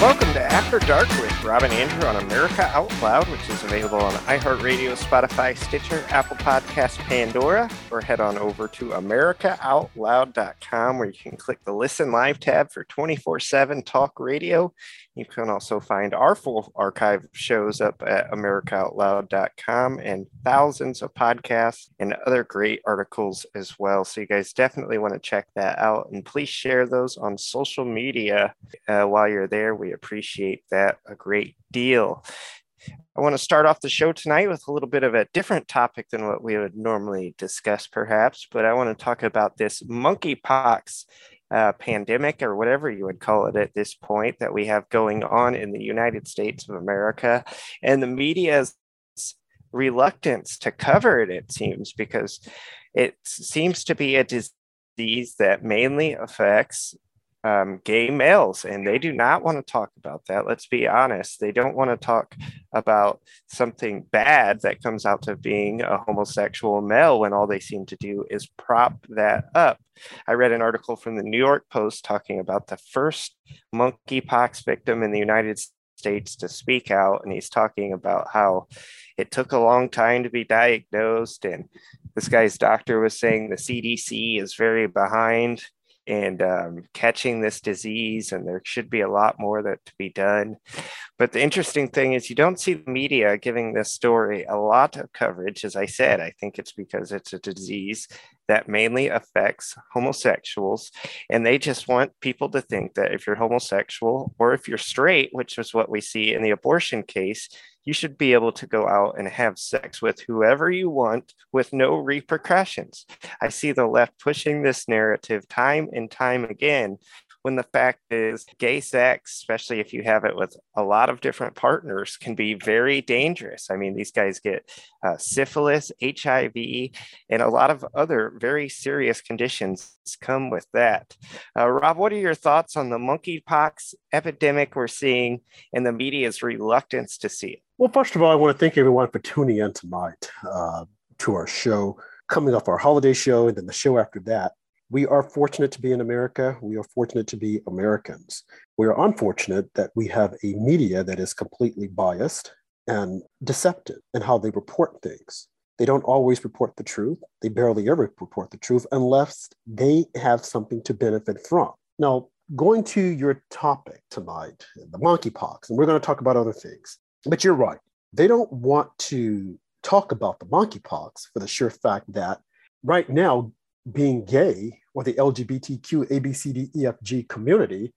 Welcome to After Dark with Rob and Andrew on America Out Loud, which is available on iHeartRadio, Spotify, Stitcher, Apple Podcasts, Pandora, or head on over to AmericaOutloud.com where you can click the Listen Live tab for 24 7 talk radio. You can also find our full archive shows up at AmericaOutloud.com and thousands of podcasts and other great articles as well. So you guys definitely want to check that out and please share those on social media uh, while you're there. We appreciate that a great deal. I want to start off the show tonight with a little bit of a different topic than what we would normally discuss, perhaps, but I want to talk about this monkeypox uh, pandemic or whatever you would call it at this point that we have going on in the United States of America. And the media's reluctance to cover it, it seems, because it seems to be a disease that mainly affects um, gay males, and they do not want to talk about that. Let's be honest. They don't want to talk about something bad that comes out to being a homosexual male when all they seem to do is prop that up. I read an article from the New York Post talking about the first monkeypox victim in the United States to speak out, and he's talking about how it took a long time to be diagnosed, and this guy's doctor was saying the CDC is very behind and um, catching this disease, and there should be a lot more that to be done. But the interesting thing is, you don't see the media giving this story a lot of coverage. As I said, I think it's because it's a disease that mainly affects homosexuals, and they just want people to think that if you're homosexual or if you're straight, which is what we see in the abortion case, you should be able to go out and have sex with whoever you want with no repercussions. I see the left pushing this narrative time and time again when the fact is gay sex especially if you have it with a lot of different partners can be very dangerous. I mean these guys get uh, syphilis hiv and a lot of other very serious conditions come with that. Uh, rob what are your thoughts on the monkeypox epidemic we're seeing and the media's reluctance to see it? Well, first of all, I want to thank everyone for tuning in tonight uh, to our show, coming off our holiday show and then the show after that. We are fortunate to be in America. We are fortunate to be Americans. We are unfortunate that we have a media that is completely biased and deceptive in how they report things. They don't always report the truth. They barely ever report the truth unless they have something to benefit from. Now, going to your topic tonight, the monkeypox, and we're going to talk about other things. But you're right. They don't want to talk about the monkeypox for the sure fact that right now, being gay or the LGBTQ ABCDEFG community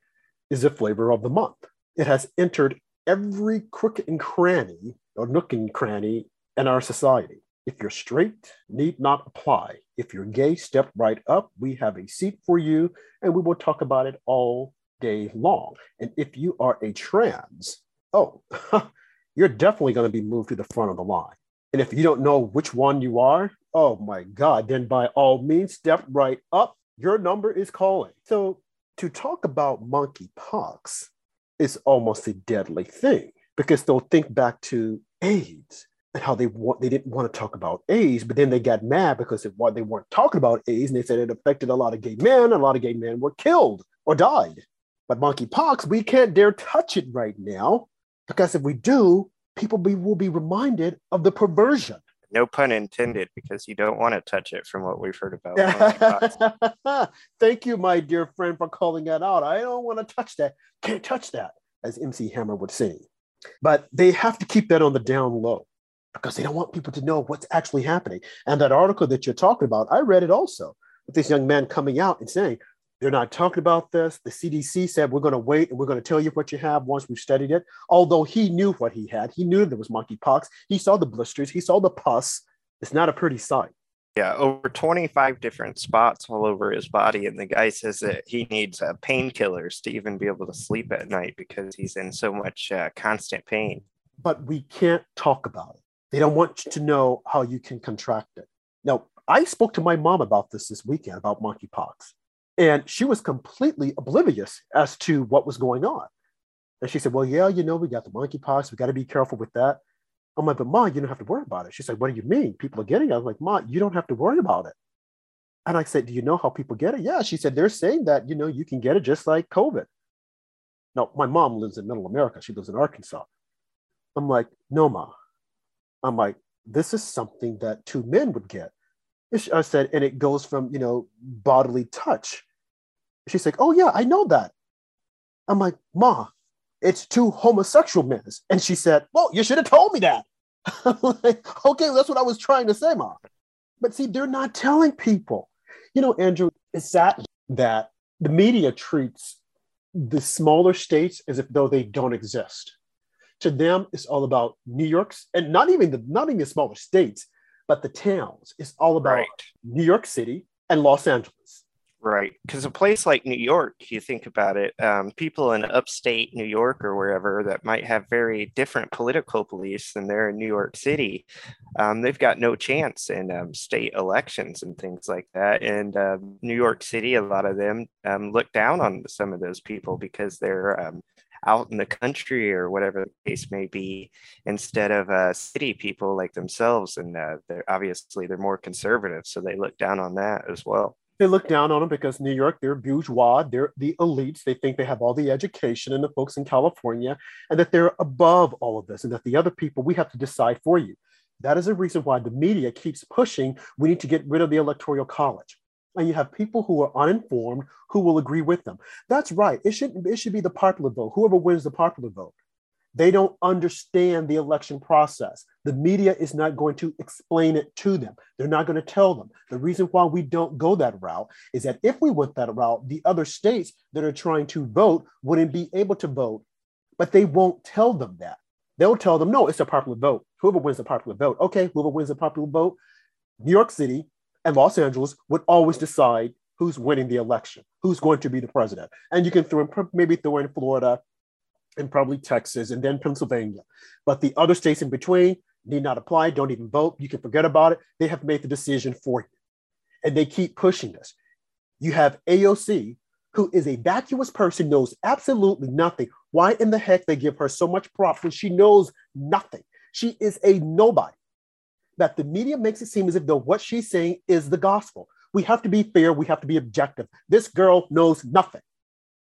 is a flavor of the month. It has entered every crook and cranny or nook and cranny in our society. If you're straight, need not apply. If you're gay, step right up. We have a seat for you, and we will talk about it all day long. And if you are a trans, oh, you're definitely going to be moved to the front of the line. And if you don't know which one you are, oh my God, then by all means, step right up. Your number is calling. So to talk about monkeypox is almost a deadly thing because they'll think back to AIDS and how they want they didn't want to talk about AIDS, but then they got mad because why they weren't talking about AIDS, and they said it affected a lot of gay men. A lot of gay men were killed or died. But monkeypox, we can't dare touch it right now because if we do, people be, will be reminded of the perversion. No pun intended, because you don't want to touch it from what we've heard about. Thank you, my dear friend, for calling that out. I don't want to touch that. Can't touch that, as MC Hammer would say. But they have to keep that on the down low because they don't want people to know what's actually happening. And that article that you're talking about, I read it also with this young man coming out and saying, they're not talking about this. The CDC said we're going to wait and we're going to tell you what you have once we've studied it. Although he knew what he had, he knew there was monkeypox. He saw the blisters, he saw the pus. It's not a pretty sight. Yeah, over 25 different spots all over his body. And the guy says that he needs uh, painkillers to even be able to sleep at night because he's in so much uh, constant pain. But we can't talk about it. They don't want you to know how you can contract it. Now, I spoke to my mom about this this weekend about monkeypox. And she was completely oblivious as to what was going on. And she said, Well, yeah, you know, we got the monkeypox. We got to be careful with that. I'm like, But Ma, you don't have to worry about it. She said, What do you mean? People are getting it. I was like, Ma, you don't have to worry about it. And I said, Do you know how people get it? Yeah. She said, They're saying that, you know, you can get it just like COVID. Now, my mom lives in middle America. She lives in Arkansas. I'm like, no, ma. I'm like, this is something that two men would get. I said, and it goes from, you know, bodily touch. She's like, oh, yeah, I know that. I'm like, ma, it's two homosexual men. And she said, well, you should have told me that. I'm like, okay, that's what I was trying to say, ma. But see, they're not telling people. You know, Andrew, it's sad that the media treats the smaller states as if though they don't exist. To them, it's all about New York's and not even the not even the smaller states, but the towns. It's all about right. New York City and Los Angeles. Right. Because a place like New York, you think about it, um, people in upstate New York or wherever that might have very different political beliefs than they're in New York City, um, they've got no chance in um, state elections and things like that. And uh, New York City, a lot of them um, look down on some of those people because they're um, out in the country or whatever the case may be instead of uh, city people like themselves and uh, they're obviously they're more conservative so they look down on that as well they look down on them because New York, they're bourgeois, they're the elites. They think they have all the education and the folks in California, and that they're above all of this, and that the other people, we have to decide for you. That is a reason why the media keeps pushing we need to get rid of the electoral college. And you have people who are uninformed who will agree with them. That's right. It should, it should be the popular vote. Whoever wins the popular vote. They don't understand the election process. The media is not going to explain it to them. They're not going to tell them. The reason why we don't go that route is that if we went that route, the other states that are trying to vote wouldn't be able to vote, but they won't tell them that. They'll tell them, no, it's a popular vote. Whoever wins the popular vote, okay, whoever wins the popular vote, New York City and Los Angeles would always decide who's winning the election, who's going to be the president. And you can throw in, maybe throw in Florida, and probably Texas and then Pennsylvania. But the other states in between need not apply, don't even vote. You can forget about it. They have made the decision for you. And they keep pushing this. You have AOC, who is a vacuous person, knows absolutely nothing. Why in the heck they give her so much props when she knows nothing? She is a nobody. That the media makes it seem as if though what she's saying is the gospel. We have to be fair, we have to be objective. This girl knows nothing.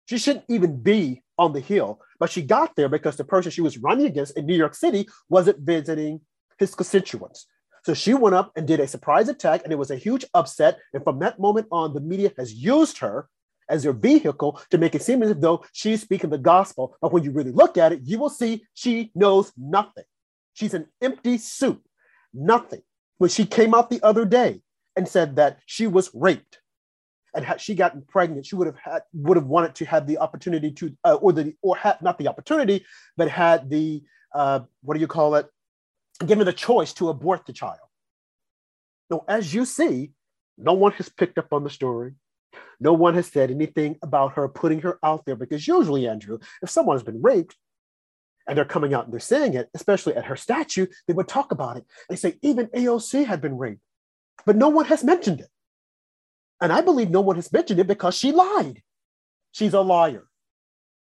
She shouldn't even be on the Hill, but she got there because the person she was running against in New York City wasn't visiting his constituents. So she went up and did a surprise attack, and it was a huge upset. And from that moment on, the media has used her as their vehicle to make it seem as though she's speaking the gospel. But when you really look at it, you will see she knows nothing. She's an empty soup, nothing. When she came out the other day and said that she was raped, and had she gotten pregnant, she would have had would have wanted to have the opportunity to, uh, or the or had not the opportunity, but had the uh, what do you call it, given the choice to abort the child. Now, as you see, no one has picked up on the story. No one has said anything about her putting her out there because usually, Andrew, if someone has been raped and they're coming out and they're saying it, especially at her statue, they would talk about it. They say even AOC had been raped, but no one has mentioned it. And I believe no one has mentioned it because she lied. She's a liar.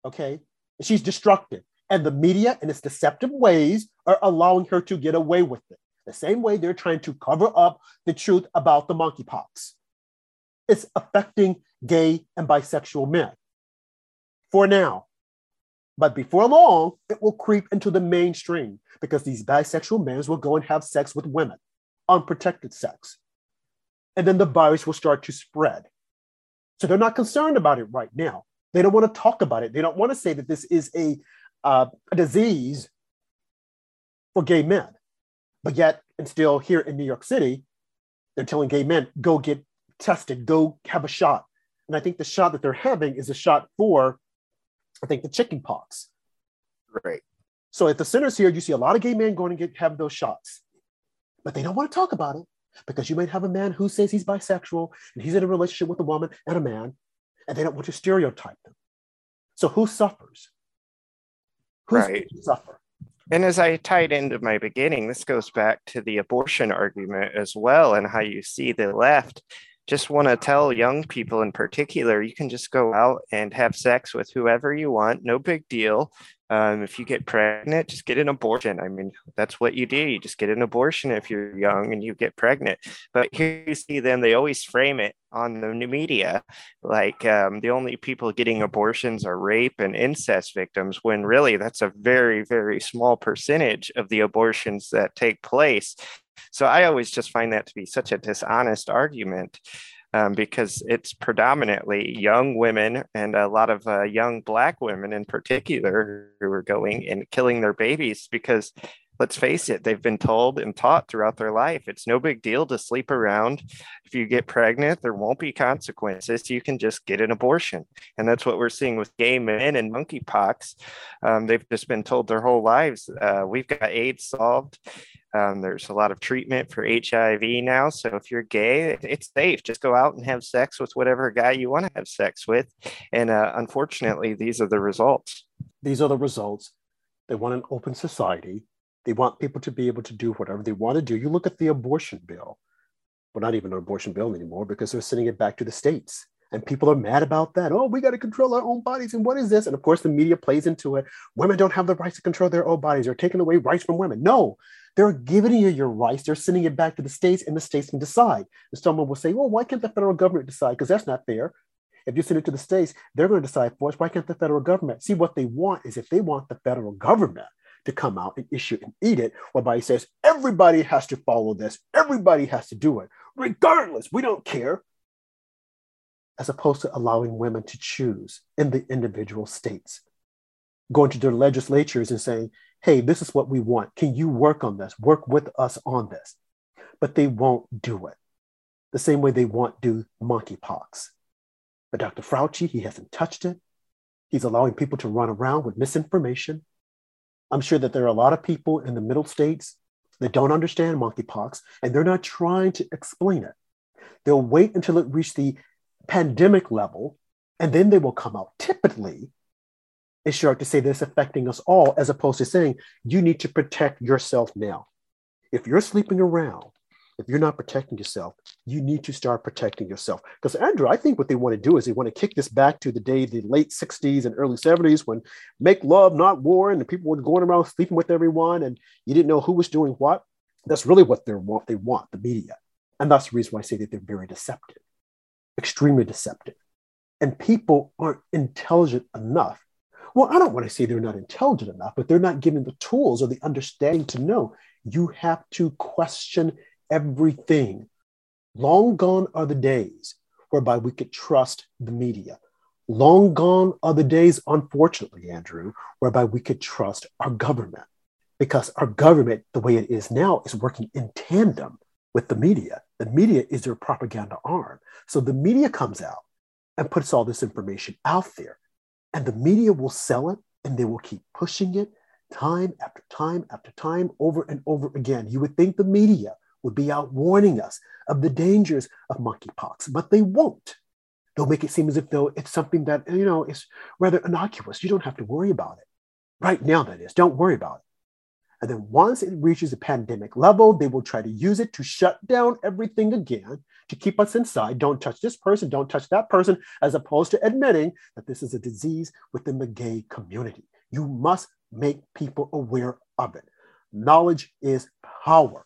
Okay. She's destructive. And the media, in its deceptive ways, are allowing her to get away with it. The same way they're trying to cover up the truth about the monkeypox. It's affecting gay and bisexual men for now. But before long, it will creep into the mainstream because these bisexual men will go and have sex with women, unprotected sex and then the virus will start to spread. So they're not concerned about it right now. They don't want to talk about it. They don't want to say that this is a, uh, a disease for gay men. But yet, and still here in New York City, they're telling gay men, go get tested, go have a shot. And I think the shot that they're having is a shot for, I think, the chicken pox. Right. So at the centers here, you see a lot of gay men going to get have those shots, but they don't want to talk about it because you might have a man who says he's bisexual and he's in a relationship with a woman and a man, and they don't want to stereotype them. So who suffers? Who's right. suffer? And as I tied into my beginning, this goes back to the abortion argument as well, and how you see the left just want to tell young people in particular you can just go out and have sex with whoever you want, no big deal. Um, if you get pregnant, just get an abortion. I mean, that's what you do. You just get an abortion if you're young and you get pregnant. But here you see them, they always frame it on the new media like um, the only people getting abortions are rape and incest victims, when really that's a very, very small percentage of the abortions that take place. So I always just find that to be such a dishonest argument um, because it's predominantly young women and a lot of uh, young Black women in particular who are going and killing their babies because let's face it, they've been told and taught throughout their life it's no big deal to sleep around. If you get pregnant, there won't be consequences. You can just get an abortion. And that's what we're seeing with gay men and monkeypox. Um, they've just been told their whole lives uh, we've got AIDS solved. Um, there's a lot of treatment for HIV now. So if you're gay, it's safe. Just go out and have sex with whatever guy you want to have sex with. And uh, unfortunately, these are the results. These are the results. They want an open society. They want people to be able to do whatever they want to do. You look at the abortion bill. Well, not even an abortion bill anymore because they're sending it back to the states. And people are mad about that. Oh, we got to control our own bodies. And what is this? And of course, the media plays into it. Women don't have the rights to control their own bodies. They're taking away rights from women. No, they're giving you your rights. They're sending it back to the states, and the states can decide. And someone will say, well, why can't the federal government decide? Because that's not fair. If you send it to the states, they're going to decide for us. Why can't the federal government? See, what they want is if they want the federal government to come out and issue and eat it, whereby he says, everybody has to follow this, everybody has to do it, regardless, we don't care. As opposed to allowing women to choose in the individual states, going to their legislatures and saying, hey, this is what we want. Can you work on this? Work with us on this. But they won't do it the same way they won't do monkeypox. But Dr. Fauci, he hasn't touched it. He's allowing people to run around with misinformation. I'm sure that there are a lot of people in the middle states that don't understand monkeypox and they're not trying to explain it. They'll wait until it reaches the pandemic level and then they will come out. Typically, is start to say this affecting us all, as opposed to saying you need to protect yourself now. If you're sleeping around, if you're not protecting yourself, you need to start protecting yourself. Because Andrew, I think what they want to do is they want to kick this back to the day, the late 60s and early 70s, when make love, not war, and the people were going around sleeping with everyone, and you didn't know who was doing what. That's really what they want. They want the media, and that's the reason why I say that they're very deceptive, extremely deceptive, and people aren't intelligent enough well, I don't want to say they're not intelligent enough, but they're not given the tools or the understanding to know you have to question everything. Long gone are the days whereby we could trust the media. Long gone are the days, unfortunately, Andrew, whereby we could trust our government because our government, the way it is now, is working in tandem with the media. The media is their propaganda arm. So the media comes out and puts all this information out there. And the media will sell it and they will keep pushing it time after time after time over and over again. You would think the media would be out warning us of the dangers of monkeypox, but they won't. They'll make it seem as if though it's something that you know is rather innocuous. You don't have to worry about it. Right now, that is. Don't worry about it. And then once it reaches a pandemic level, they will try to use it to shut down everything again, to keep us inside. Don't touch this person, don't touch that person, as opposed to admitting that this is a disease within the gay community. You must make people aware of it. Knowledge is power.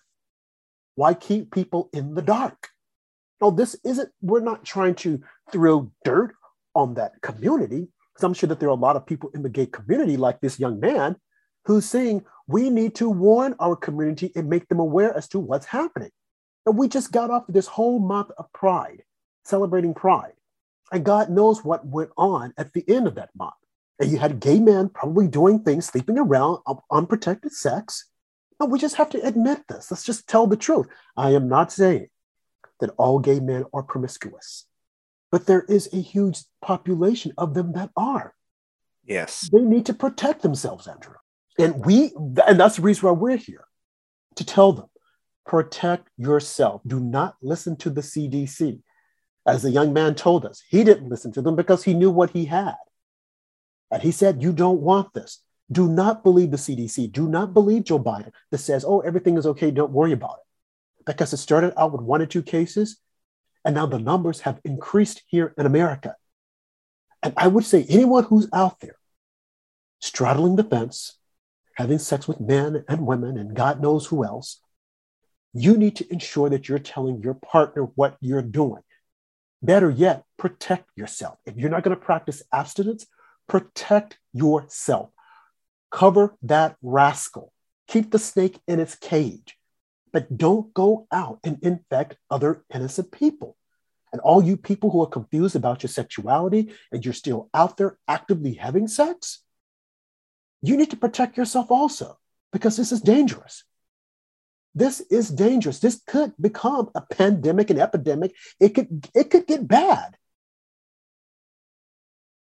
Why keep people in the dark? No, this isn't, we're not trying to throw dirt on that community, because I'm sure that there are a lot of people in the gay community, like this young man, who's saying we need to warn our community and make them aware as to what's happening. And we just got off this whole month of pride, celebrating pride. And God knows what went on at the end of that month. And you had gay men probably doing things, sleeping around, unprotected sex. And we just have to admit this. Let's just tell the truth. I am not saying that all gay men are promiscuous, but there is a huge population of them that are. Yes. They need to protect themselves, Andrew. And we, and that's the reason why we're here to tell them protect yourself. Do not listen to the CDC. As the young man told us, he didn't listen to them because he knew what he had. And he said, You don't want this. Do not believe the CDC. Do not believe Joe Biden that says, Oh, everything is okay. Don't worry about it. Because it started out with one or two cases, and now the numbers have increased here in America. And I would say, anyone who's out there straddling the fence, having sex with men and women and God knows who else, you need to ensure that you're telling your partner what you're doing. Better yet, protect yourself. If you're not going to practice abstinence, protect yourself. Cover that rascal. Keep the snake in its cage, but don't go out and infect other innocent people. And all you people who are confused about your sexuality and you're still out there actively having sex, you need to protect yourself also because this is dangerous. This is dangerous. This could become a pandemic, an epidemic. It could, it could get bad.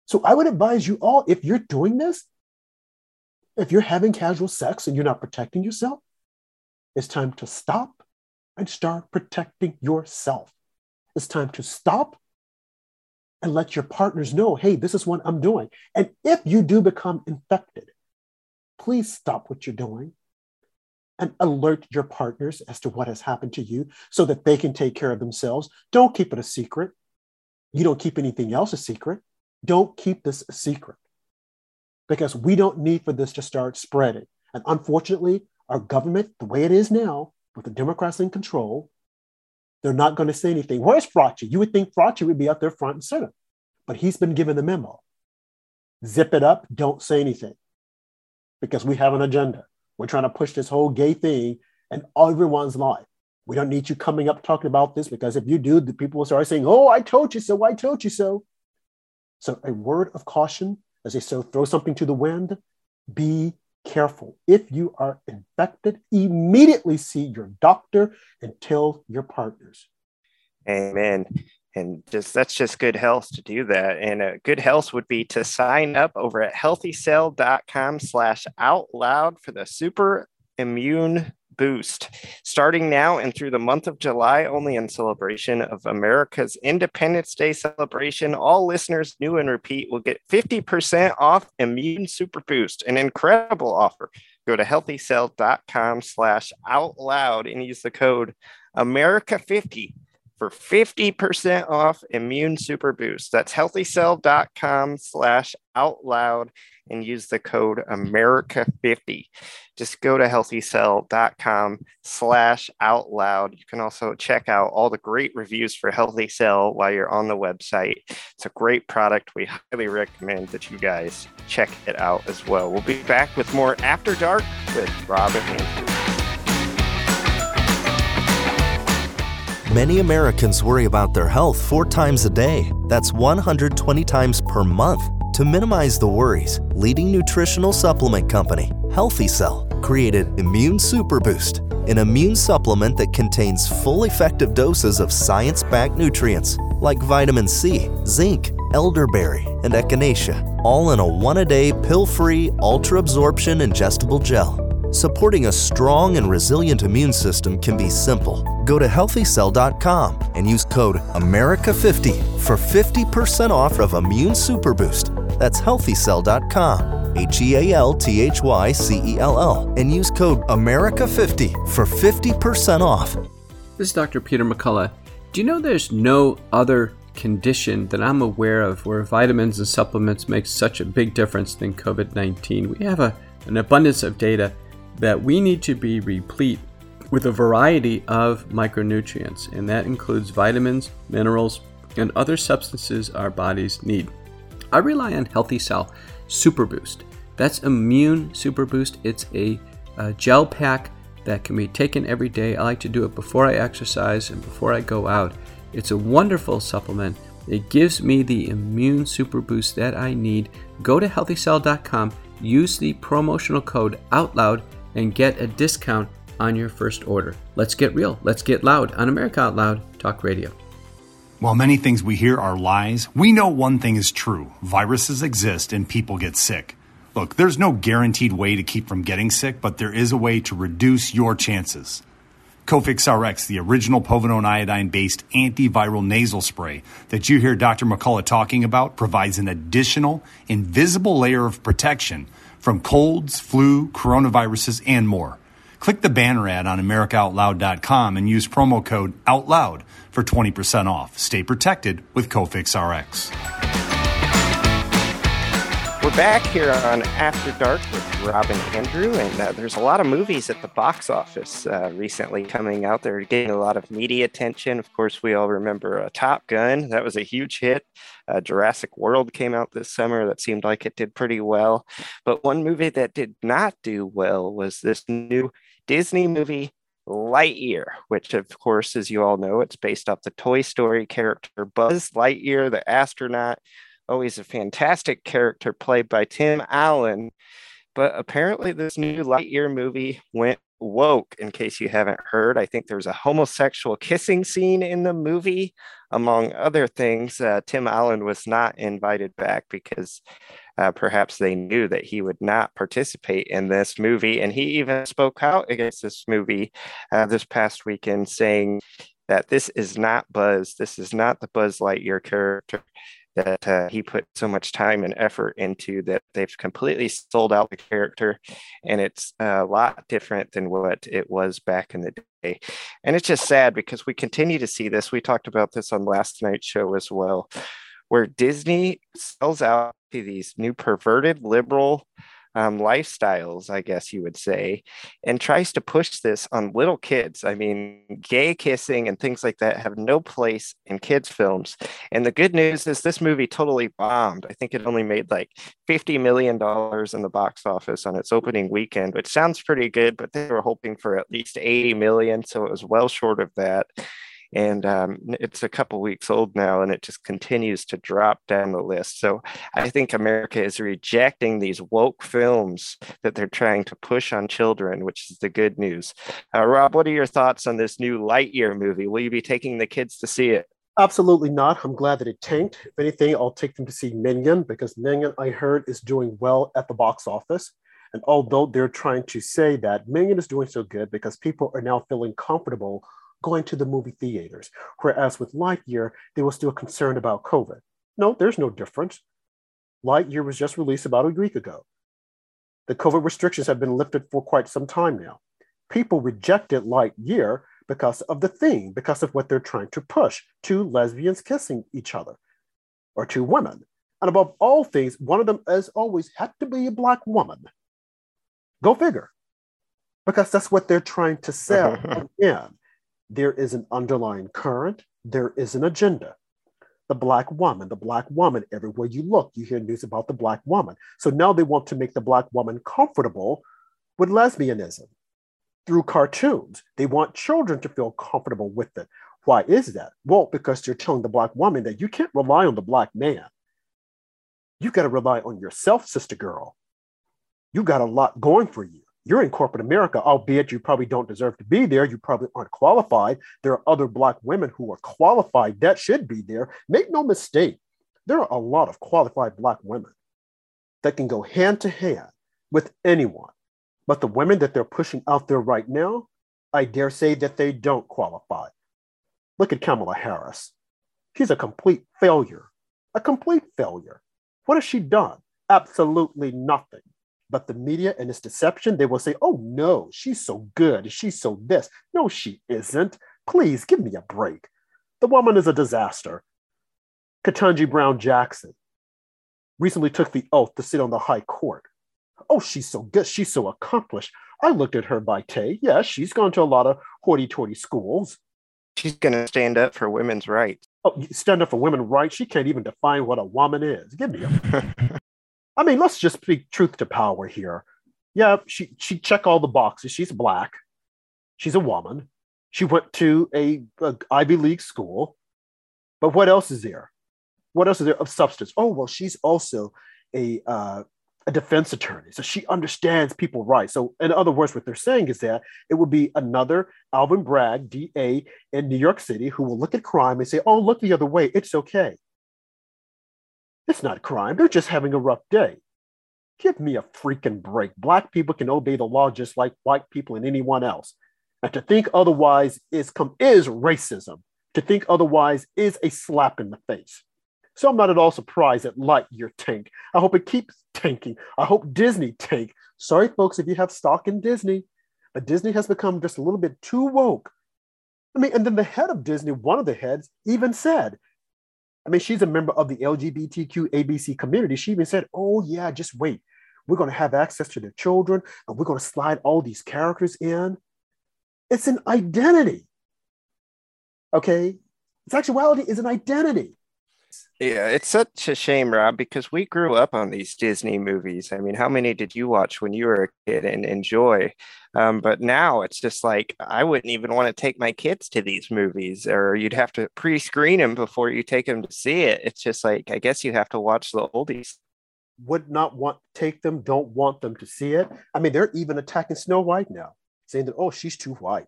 So I would advise you all if you're doing this, if you're having casual sex and you're not protecting yourself, it's time to stop and start protecting yourself. It's time to stop and let your partners know hey, this is what I'm doing. And if you do become infected, please stop what you're doing and alert your partners as to what has happened to you so that they can take care of themselves. Don't keep it a secret. You don't keep anything else a secret. Don't keep this a secret because we don't need for this to start spreading. And unfortunately, our government, the way it is now, with the Democrats in control, they're not going to say anything. Where's Fauci? You would think Fauci would be up there front and center, but he's been given the memo. Zip it up, don't say anything because we have an agenda. We're trying to push this whole gay thing in everyone's life. We don't need you coming up talking about this because if you do, the people will start saying, Oh, I told you so, I told you so. So, a word of caution as they so throw something to the wind, be careful. If you are infected, immediately see your doctor and tell your partners. Amen. And just that's just good health to do that. And good health would be to sign up over at healthycell.com slash out loud for the super immune boost starting now and through the month of July, only in celebration of America's Independence Day celebration. All listeners, new and repeat, will get 50% off Immune Super Boost, an incredible offer. Go to healthycell.com slash out loud and use the code America50 for 50% off Immune Super Boost. That's healthycell.com slash out loud and use the code America50. Just go to healthycell.com slash out loud. You can also check out all the great reviews for Healthy Cell while you're on the website. It's a great product. We highly recommend that you guys check it out as well. We'll be back with more After Dark with Rob and Andrew. Many Americans worry about their health four times a day. That's 120 times per month. To minimize the worries, leading nutritional supplement company, Healthy Cell, created Immune Super Boost, an immune supplement that contains full effective doses of science backed nutrients like vitamin C, zinc, elderberry, and echinacea, all in a one a day pill free, ultra absorption ingestible gel. Supporting a strong and resilient immune system can be simple. Go to healthycell.com and use code AMERICA50 for 50% off of Immune Super Boost. That's healthycell.com, H E A L T H Y C E L L, and use code AMERICA50 for 50% off. This is Dr. Peter McCullough. Do you know there's no other condition that I'm aware of where vitamins and supplements make such a big difference than COVID 19? We have a, an abundance of data that we need to be replete with a variety of micronutrients, and that includes vitamins, minerals, and other substances our bodies need. I rely on Healthy Cell Super Boost. That's Immune Super Boost. It's a, a gel pack that can be taken every day. I like to do it before I exercise and before I go out. It's a wonderful supplement. It gives me the immune super boost that I need. Go to healthycell.com, use the promotional code OUTLOUD and get a discount on your first order. Let's get real. Let's get loud on America Out Loud Talk Radio. While many things we hear are lies, we know one thing is true viruses exist and people get sick. Look, there's no guaranteed way to keep from getting sick, but there is a way to reduce your chances. Cofix RX, the original povidone iodine based antiviral nasal spray that you hear Dr. McCullough talking about, provides an additional invisible layer of protection from colds, flu, coronaviruses, and more. Click the banner ad on AmericaOutloud.com and use promo code OUTLOUD for 20% off. Stay protected with Cofix RX. We're back here on After Dark with Rob and Andrew, and uh, there's a lot of movies at the box office uh, recently coming out. They're getting a lot of media attention. Of course, we all remember uh, Top Gun. That was a huge hit. Uh, Jurassic World came out this summer. That seemed like it did pretty well. But one movie that did not do well was this new Disney movie, Lightyear, which, of course, as you all know, it's based off the Toy Story character Buzz Lightyear, the astronaut always a fantastic character played by Tim Allen. But apparently, this new Lightyear movie went woke. In case you haven't heard, I think there's a homosexual kissing scene in the movie, among other things. Uh, Tim Allen was not invited back because uh, perhaps they knew that he would not participate in this movie. And he even spoke out against this movie uh, this past weekend, saying that this is not Buzz. This is not the Buzz Lightyear character that uh, he put so much time and effort into that they've completely sold out the character. And it's a lot different than what it was back in the day. And it's just sad because we continue to see this. We talked about this on last night's show as well where disney sells out to these new perverted liberal um, lifestyles, I guess you would say, and tries to push this on little kids. I mean, gay kissing and things like that have no place in kids' films. And the good news is this movie totally bombed. I think it only made like $50 million in the box office on its opening weekend, which sounds pretty good, but they were hoping for at least 80 million. So it was well short of that and um, it's a couple weeks old now and it just continues to drop down the list so i think america is rejecting these woke films that they're trying to push on children which is the good news uh, rob what are your thoughts on this new lightyear movie will you be taking the kids to see it Absolutely not. I'm glad that it tanked. If anything, I'll take them to see Minion because Minion, I heard, is doing well at the box office. And although they're trying to say that Minion is doing so good because people are now feeling comfortable going to the movie theaters. Whereas with Lightyear, they were still concerned about COVID. No, there's no difference. Lightyear was just released about a week ago. The COVID restrictions have been lifted for quite some time now. People rejected Lightyear because of the theme, because of what they're trying to push two lesbians kissing each other or two women. And above all things, one of them, as always, had to be a Black woman. Go figure. Because that's what they're trying to sell again there is an underlying current, there is an agenda. The Black woman, the Black woman, everywhere you look, you hear news about the Black woman. So now they want to make the Black woman comfortable with lesbianism through cartoons. They want children to feel comfortable with it. Why is that? Well, because they're telling the Black woman that you can't rely on the Black man. You've got to rely on yourself, sister girl. You got a lot going for you you're in corporate America, albeit you probably don't deserve to be there. You probably aren't qualified. There are other Black women who are qualified that should be there. Make no mistake, there are a lot of qualified Black women that can go hand to hand with anyone. But the women that they're pushing out there right now, I dare say that they don't qualify. Look at Kamala Harris. She's a complete failure, a complete failure. What has she done? Absolutely nothing. But the media and its deception, they will say, oh no, she's so good. She's so this. No, she isn't. Please give me a break. The woman is a disaster. Ketanji Brown Jackson recently took the oath to sit on the high court. Oh, she's so good. She's so accomplished. I looked at her by Tay. Yeah, she's gone to a lot of hoity toity schools. She's going to stand up for women's rights. Oh, stand up for women's rights? She can't even define what a woman is. Give me a. I mean, let's just speak truth to power here. Yeah, she she checked all the boxes. She's black. She's a woman. She went to a, a Ivy League school. But what else is there? What else is there of substance? Oh well, she's also a uh, a defense attorney, so she understands people rights. So, in other words, what they're saying is that it would be another Alvin Bragg, DA in New York City, who will look at crime and say, "Oh, look the other way. It's okay." It's not a crime. They're just having a rough day. Give me a freaking break. Black people can obey the law just like white people and anyone else. And to think otherwise is com- is racism. To think otherwise is a slap in the face. So I'm not at all surprised that Lightyear tank. I hope it keeps tanking. I hope Disney tank. Sorry, folks, if you have stock in Disney, but Disney has become just a little bit too woke. I mean, and then the head of Disney, one of the heads, even said I mean, she's a member of the LGBTQ ABC community. She even said, Oh, yeah, just wait. We're going to have access to their children and we're going to slide all these characters in. It's an identity. Okay. Sexuality is an identity. Yeah, it's such a shame, Rob, because we grew up on these Disney movies. I mean, how many did you watch when you were a kid and enjoy? Um, but now it's just like I wouldn't even want to take my kids to these movies, or you'd have to pre-screen them before you take them to see it. It's just like I guess you have to watch the oldies. Would not want take them, don't want them to see it. I mean, they're even attacking Snow White now, saying that oh, she's too white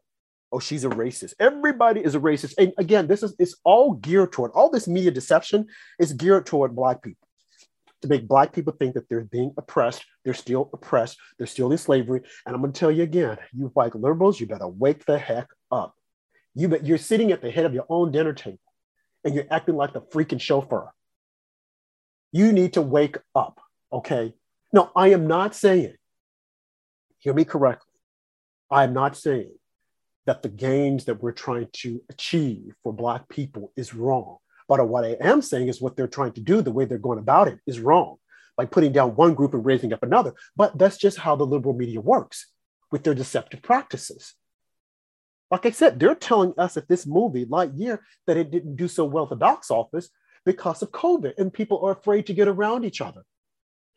oh, she's a racist. Everybody is a racist. And again, this is it's all geared toward all this media deception is geared toward black people to make black people think that they're being oppressed. They're still oppressed. They're still in slavery. And I'm going to tell you again, you white liberals, you better wake the heck up. You bet you're sitting at the head of your own dinner table and you're acting like the freaking chauffeur. You need to wake up. Okay. No, I am not saying, hear me correctly. I'm not saying that the gains that we're trying to achieve for Black people is wrong. But what I am saying is what they're trying to do, the way they're going about it, is wrong by putting down one group and raising up another. But that's just how the liberal media works with their deceptive practices. Like I said, they're telling us at this movie, Lightyear, that it didn't do so well at the box office because of COVID and people are afraid to get around each other.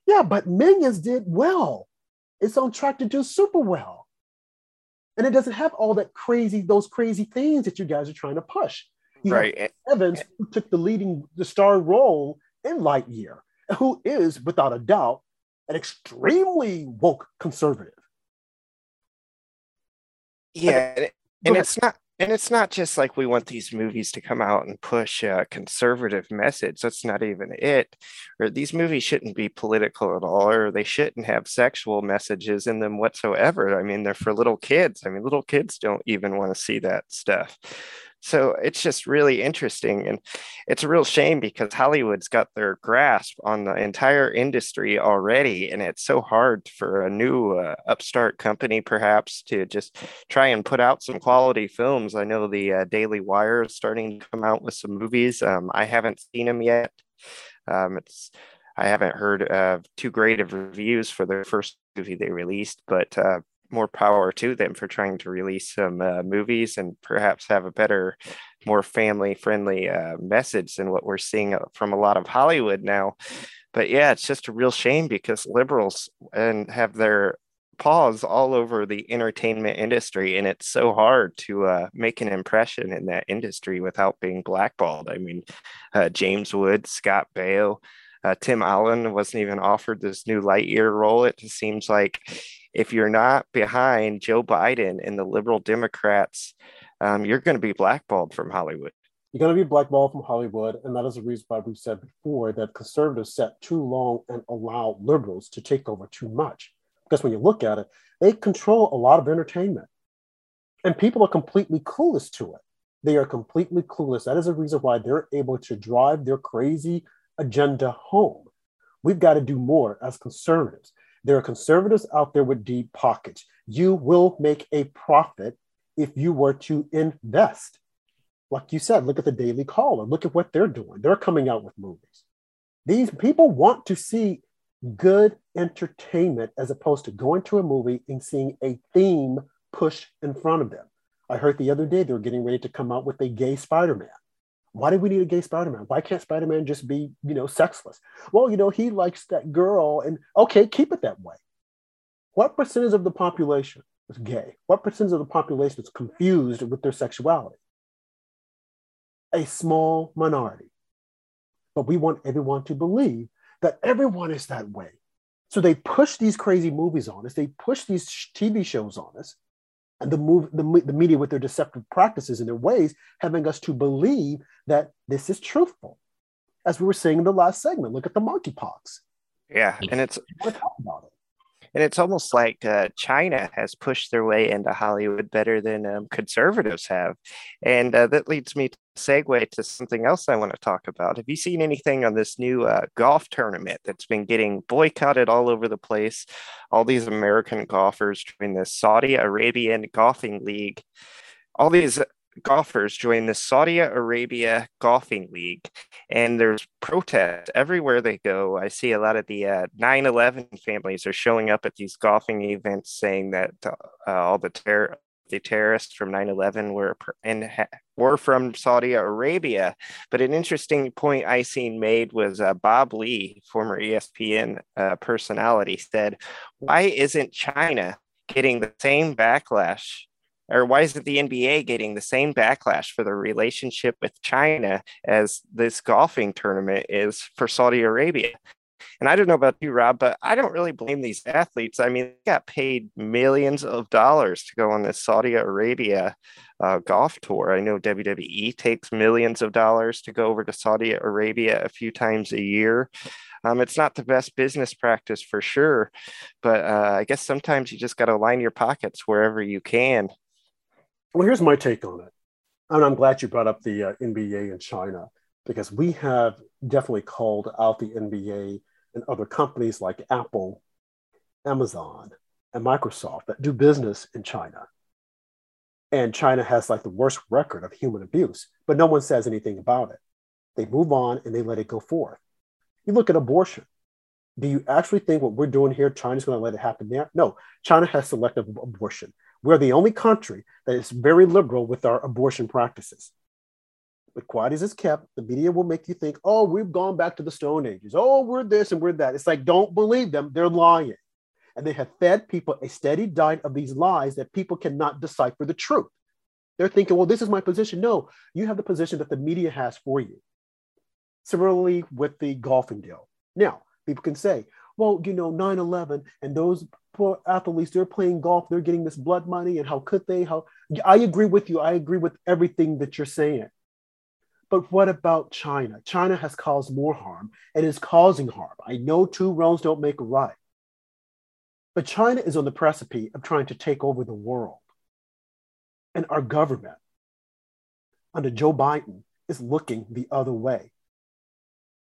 Yeah, but Minions did well. It's on track to do super well. And it doesn't have all that crazy, those crazy things that you guys are trying to push. You right. Evans, who took the leading, the star role in Lightyear, who is, without a doubt, an extremely woke conservative. Yeah, and, and it's not and it's not just like we want these movies to come out and push a conservative message. That's not even it. Or these movies shouldn't be political at all, or they shouldn't have sexual messages in them whatsoever. I mean, they're for little kids. I mean, little kids don't even want to see that stuff. So it's just really interesting. And it's a real shame because Hollywood's got their grasp on the entire industry already. And it's so hard for a new uh, upstart company, perhaps, to just try and put out some quality films. I know the uh, Daily Wire is starting to come out with some movies. Um, I haven't seen them yet. Um, it's I haven't heard uh, too great of reviews for the first movie they released, but uh, more power to them for trying to release some uh, movies and perhaps have a better, more family friendly uh, message than what we're seeing uh, from a lot of Hollywood now. But yeah, it's just a real shame because liberals and have their paws all over the entertainment industry and it's so hard to uh, make an impression in that industry without being blackballed i mean uh, james wood scott baio uh, tim allen wasn't even offered this new lightyear role it just seems like if you're not behind Joe Biden and the liberal Democrats, um, you're going to be blackballed from Hollywood. You're going to be blackballed from Hollywood. And that is the reason why we've said before that conservatives sat too long and allowed liberals to take over too much. Because when you look at it, they control a lot of entertainment. And people are completely clueless to it. They are completely clueless. That is the reason why they're able to drive their crazy agenda home. We've got to do more as conservatives. There are conservatives out there with deep pockets. You will make a profit if you were to invest. Like you said, look at the Daily Caller. Look at what they're doing. They're coming out with movies. These people want to see good entertainment as opposed to going to a movie and seeing a theme pushed in front of them. I heard the other day they were getting ready to come out with a gay Spider Man. Why do we need a gay Spider-Man? Why can't Spider-Man just be, you know, sexless? Well, you know, he likes that girl, and okay, keep it that way. What percentage of the population is gay? What percentage of the population is confused with their sexuality? A small minority. But we want everyone to believe that everyone is that way. So they push these crazy movies on us, they push these TV shows on us, the, move, the, the media with their deceptive practices and their ways, having us to believe that this is truthful. As we were saying in the last segment, look at the monkeypox. Yeah, and it's and it's almost like uh, China has pushed their way into Hollywood better than um, conservatives have. And uh, that leads me to segue to something else I want to talk about. Have you seen anything on this new uh, golf tournament that's been getting boycotted all over the place? All these American golfers join the Saudi Arabian Golfing League. All these golfers join the Saudi Arabia Golfing League, and there's protests everywhere they go. I see a lot of the uh, 9 11 families are showing up at these golfing events saying that uh, all the terror the terrorists from 9-11 were and were from Saudi Arabia. But an interesting point I seen made was uh, Bob Ley, former ESPN uh, personality, said, "Why isn't China getting the same backlash?" Or why isn't the NBA getting the same backlash for the relationship with China as this golfing tournament is for Saudi Arabia? And I don't know about you, Rob, but I don't really blame these athletes. I mean, they got paid millions of dollars to go on this Saudi Arabia uh, golf tour. I know WWE takes millions of dollars to go over to Saudi Arabia a few times a year. Um, it's not the best business practice for sure, but uh, I guess sometimes you just got to line your pockets wherever you can. Well, here's my take on it. And I'm glad you brought up the uh, NBA in China because we have definitely called out the NBA and other companies like Apple, Amazon, and Microsoft that do business in China. And China has like the worst record of human abuse, but no one says anything about it. They move on and they let it go forth. You look at abortion. Do you actually think what we're doing here, China's going to let it happen there? No, China has selective abortion. We're the only country that is very liberal with our abortion practices. But quiet as it's kept, the media will make you think, oh, we've gone back to the Stone Ages. Oh, we're this and we're that. It's like, don't believe them. They're lying. And they have fed people a steady diet of these lies that people cannot decipher the truth. They're thinking, well, this is my position. No, you have the position that the media has for you. Similarly, with the golfing deal. Now, people can say, well, you know, 9 11 and those poor athletes, they're playing golf, they're getting this blood money, and how could they? How I agree with you. I agree with everything that you're saying. But what about China? China has caused more harm and is causing harm. I know two wrongs don't make a right. But China is on the precipice of trying to take over the world. And our government, under Joe Biden, is looking the other way.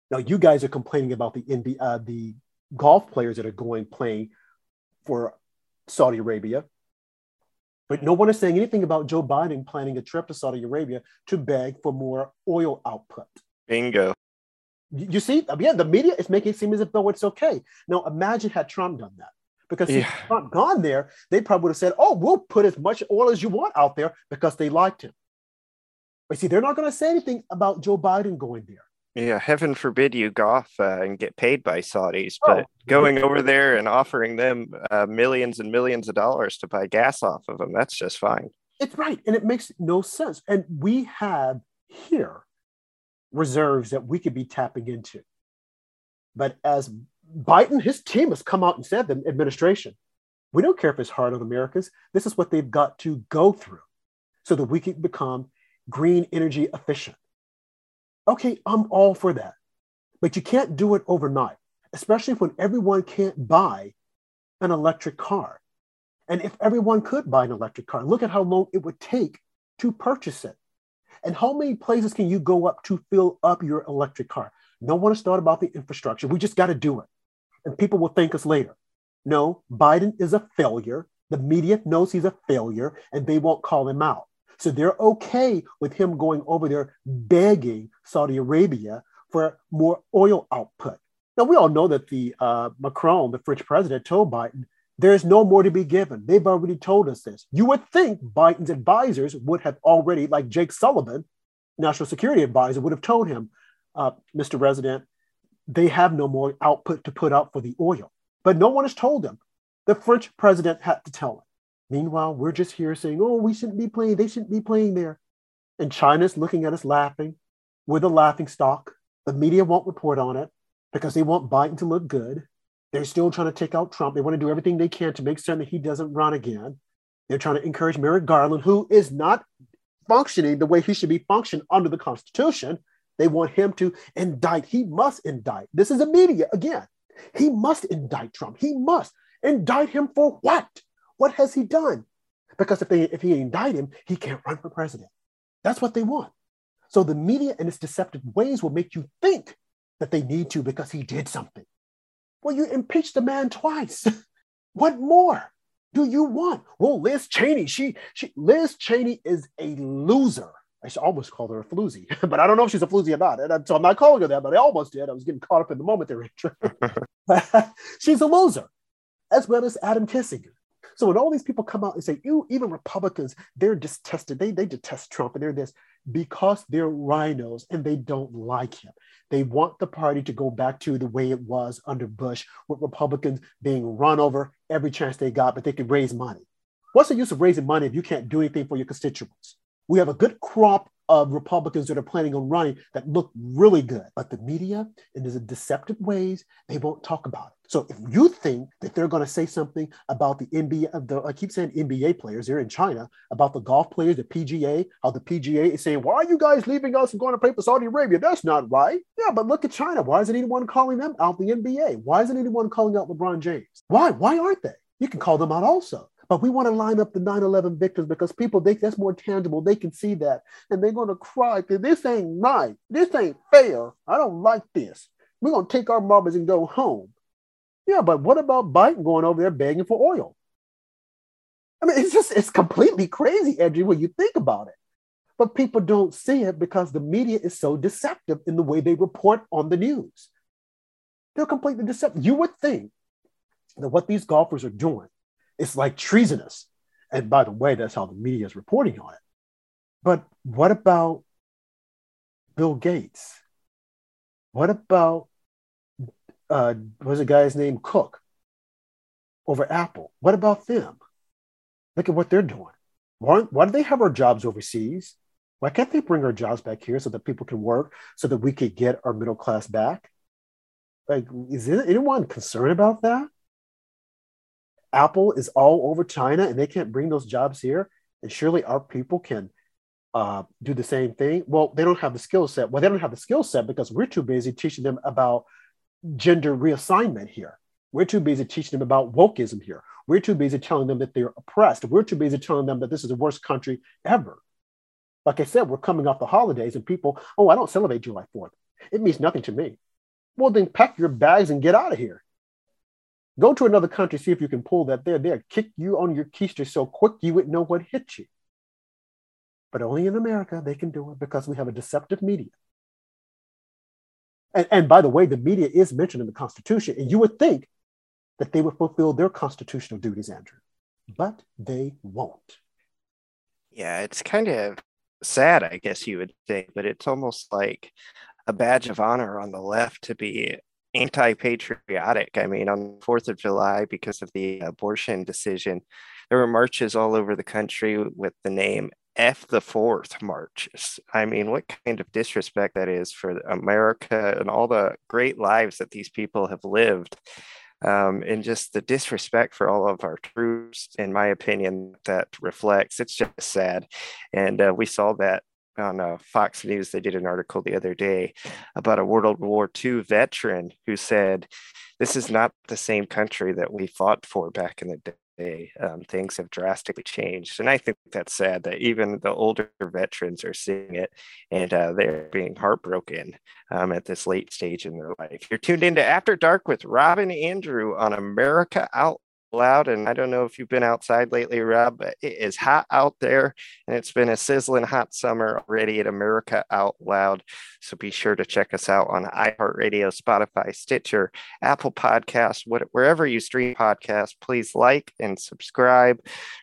Now, you guys are complaining about the, NBA, uh, the golf players that are going playing for Saudi Arabia. But no one is saying anything about Joe Biden planning a trip to Saudi Arabia to beg for more oil output. Bingo. You see, yeah, the media is making it seem as if though it's okay. Now imagine had Trump done that. Because yeah. if Trump gone there, they probably would have said, oh, we'll put as much oil as you want out there because they liked him. But see, they're not going to say anything about Joe Biden going there. Yeah, heaven forbid you golf uh, and get paid by Saudis, oh. but going over there and offering them uh, millions and millions of dollars to buy gas off of them, that's just fine. It's right. And it makes no sense. And we have here reserves that we could be tapping into. But as Biden, his team has come out and said, the administration, we don't care if it's hard on Americans. This is what they've got to go through so that we can become green energy efficient. Okay, I'm all for that. But you can't do it overnight, especially when everyone can't buy an electric car. And if everyone could buy an electric car, look at how long it would take to purchase it. And how many places can you go up to fill up your electric car? No one has thought about the infrastructure. We just got to do it. And people will thank us later. No, Biden is a failure. The media knows he's a failure and they won't call him out. So they're okay with him going over there begging Saudi Arabia for more oil output. Now, we all know that the uh, Macron, the French president, told Biden, there's no more to be given. They've already told us this. You would think Biden's advisors would have already, like Jake Sullivan, national security advisor, would have told him, uh, Mr. President, they have no more output to put out for the oil. But no one has told him. The French president had to tell him. Meanwhile, we're just here saying, oh, we shouldn't be playing, they shouldn't be playing there. And China's looking at us laughing. We're the laughing stock. The media won't report on it because they want Biden to look good. They're still trying to take out Trump. They want to do everything they can to make certain that he doesn't run again. They're trying to encourage Merrick Garland, who is not functioning the way he should be functioning under the Constitution. They want him to indict. He must indict. This is the media again. He must indict Trump. He must indict him for what? What has he done? Because if they if he indict him, he can't run for president. That's what they want. So the media and its deceptive ways will make you think that they need to because he did something. Well, you impeached the man twice. what more? do you want? Well, Liz Cheney, she, she Liz Cheney is a loser. I should almost call her a floozy, but I don't know if she's a floozy or not. And so I'm not calling her that, but I almost did. I was getting caught up in the moment there. she's a loser, as well as Adam Kinzinger. So when all these people come out and say, you, even Republicans, they're detested, they, they detest Trump and they're this because they're RINOs and they don't like him. They want the party to go back to the way it was under Bush, with Republicans being run over every chance they got, but they could raise money. What's the use of raising money if you can't do anything for your constituents? We have a good crop of Republicans that are planning on running that look really good. But the media, in these deceptive ways, they won't talk about it. So if you think that they're going to say something about the NBA, uh, the, I keep saying NBA players, they're in China, about the golf players, the PGA, how the PGA is saying, why are you guys leaving us and going to play for Saudi Arabia? That's not right. Yeah, but look at China. Why isn't anyone calling them out the NBA? Why isn't anyone calling out LeBron James? Why? Why aren't they? You can call them out also. But we want to line up the 9-11 victims because people, that's more tangible. They can see that. And they're going to cry this ain't right. This ain't fair. I don't like this. We're going to take our marbles and go home. Yeah, but what about Biden going over there begging for oil? I mean, it's just, it's completely crazy, Andrew, when you think about it. But people don't see it because the media is so deceptive in the way they report on the news. They're completely deceptive. You would think that what these golfers are doing is like treasonous. And by the way, that's how the media is reporting on it. But what about Bill Gates? What about uh, was a guy's name Cook over Apple? What about them? Look at what they're doing. Why, why do they have our jobs overseas? Why can't they bring our jobs back here so that people can work, so that we could get our middle class back? Like, is anyone concerned about that? Apple is all over China and they can't bring those jobs here. And surely our people can uh, do the same thing. Well, they don't have the skill set. Well, they don't have the skill set because we're too busy teaching them about gender reassignment here. We're too busy teaching them about wokeism here. We're too busy telling them that they're oppressed. We're too busy telling them that this is the worst country ever. Like I said, we're coming off the holidays and people, oh, I don't celebrate July 4th. It means nothing to me. Well, then pack your bags and get out of here. Go to another country, see if you can pull that there. They'll kick you on your keister so quick you wouldn't know what hit you. But only in America they can do it because we have a deceptive media. And, and by the way, the media is mentioned in the Constitution, and you would think that they would fulfill their constitutional duties, Andrew, but they won't. Yeah, it's kind of sad, I guess you would say, but it's almost like a badge of honor on the left to be anti-patriotic. I mean, on the Fourth of July, because of the abortion decision, there were marches all over the country with the name F the Fourth marches. I mean, what kind of disrespect that is for America and all the great lives that these people have lived. Um, and just the disrespect for all of our troops, in my opinion, that reflects. It's just sad. And uh, we saw that on uh, Fox News, they did an article the other day about a World War II veteran who said, This is not the same country that we fought for back in the day. Um, things have drastically changed. And I think that's sad that even the older veterans are seeing it and uh, they're being heartbroken um, at this late stage in their life. You're tuned into After Dark with Rob and Andrew on America Out loud. And I don't know if you've been outside lately, Rob, but it is hot out there. And it's been a sizzling hot summer already at America Out Loud. So be sure to check us out on iHeartRadio, Spotify, Stitcher, Apple Podcasts, wherever you stream podcasts. Please like and subscribe.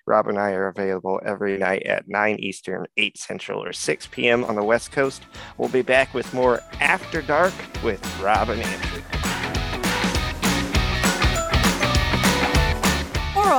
Rob and I are available every night at 9 Eastern, 8 Central, or 6 p.m. on the West Coast. We'll be back with more After Dark with Rob and Andrew.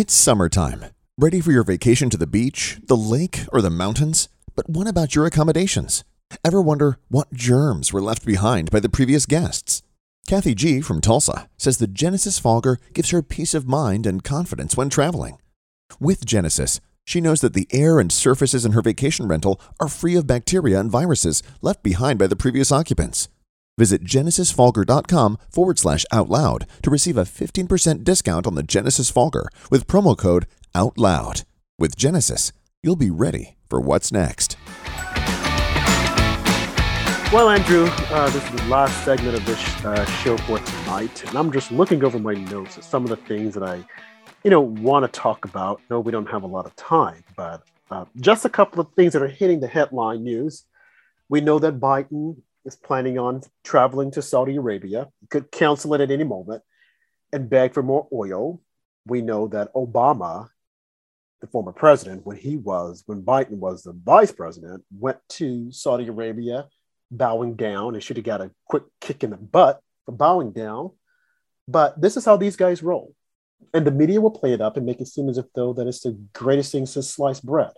It's summertime. Ready for your vacation to the beach, the lake, or the mountains? But what about your accommodations? Ever wonder what germs were left behind by the previous guests? Kathy G. from Tulsa says the Genesis Fogger gives her peace of mind and confidence when traveling. With Genesis, she knows that the air and surfaces in her vacation rental are free of bacteria and viruses left behind by the previous occupants. Visit genesisfogger.com forward slash out loud to receive a 15% discount on the Genesis Fogger with promo code OUTLOUD. With Genesis, you'll be ready for what's next. Well, Andrew, uh, this is the last segment of this uh, show for tonight, and I'm just looking over my notes at some of the things that I, you know, want to talk about. No, we don't have a lot of time, but uh, just a couple of things that are hitting the headline news. We know that Biden is planning on traveling to Saudi Arabia. Could cancel it at any moment and beg for more oil. We know that Obama, the former president, when he was, when Biden was the vice president, went to Saudi Arabia bowing down and should have got a quick kick in the butt for bowing down. But this is how these guys roll. And the media will play it up and make it seem as if though that it's the greatest thing since sliced bread.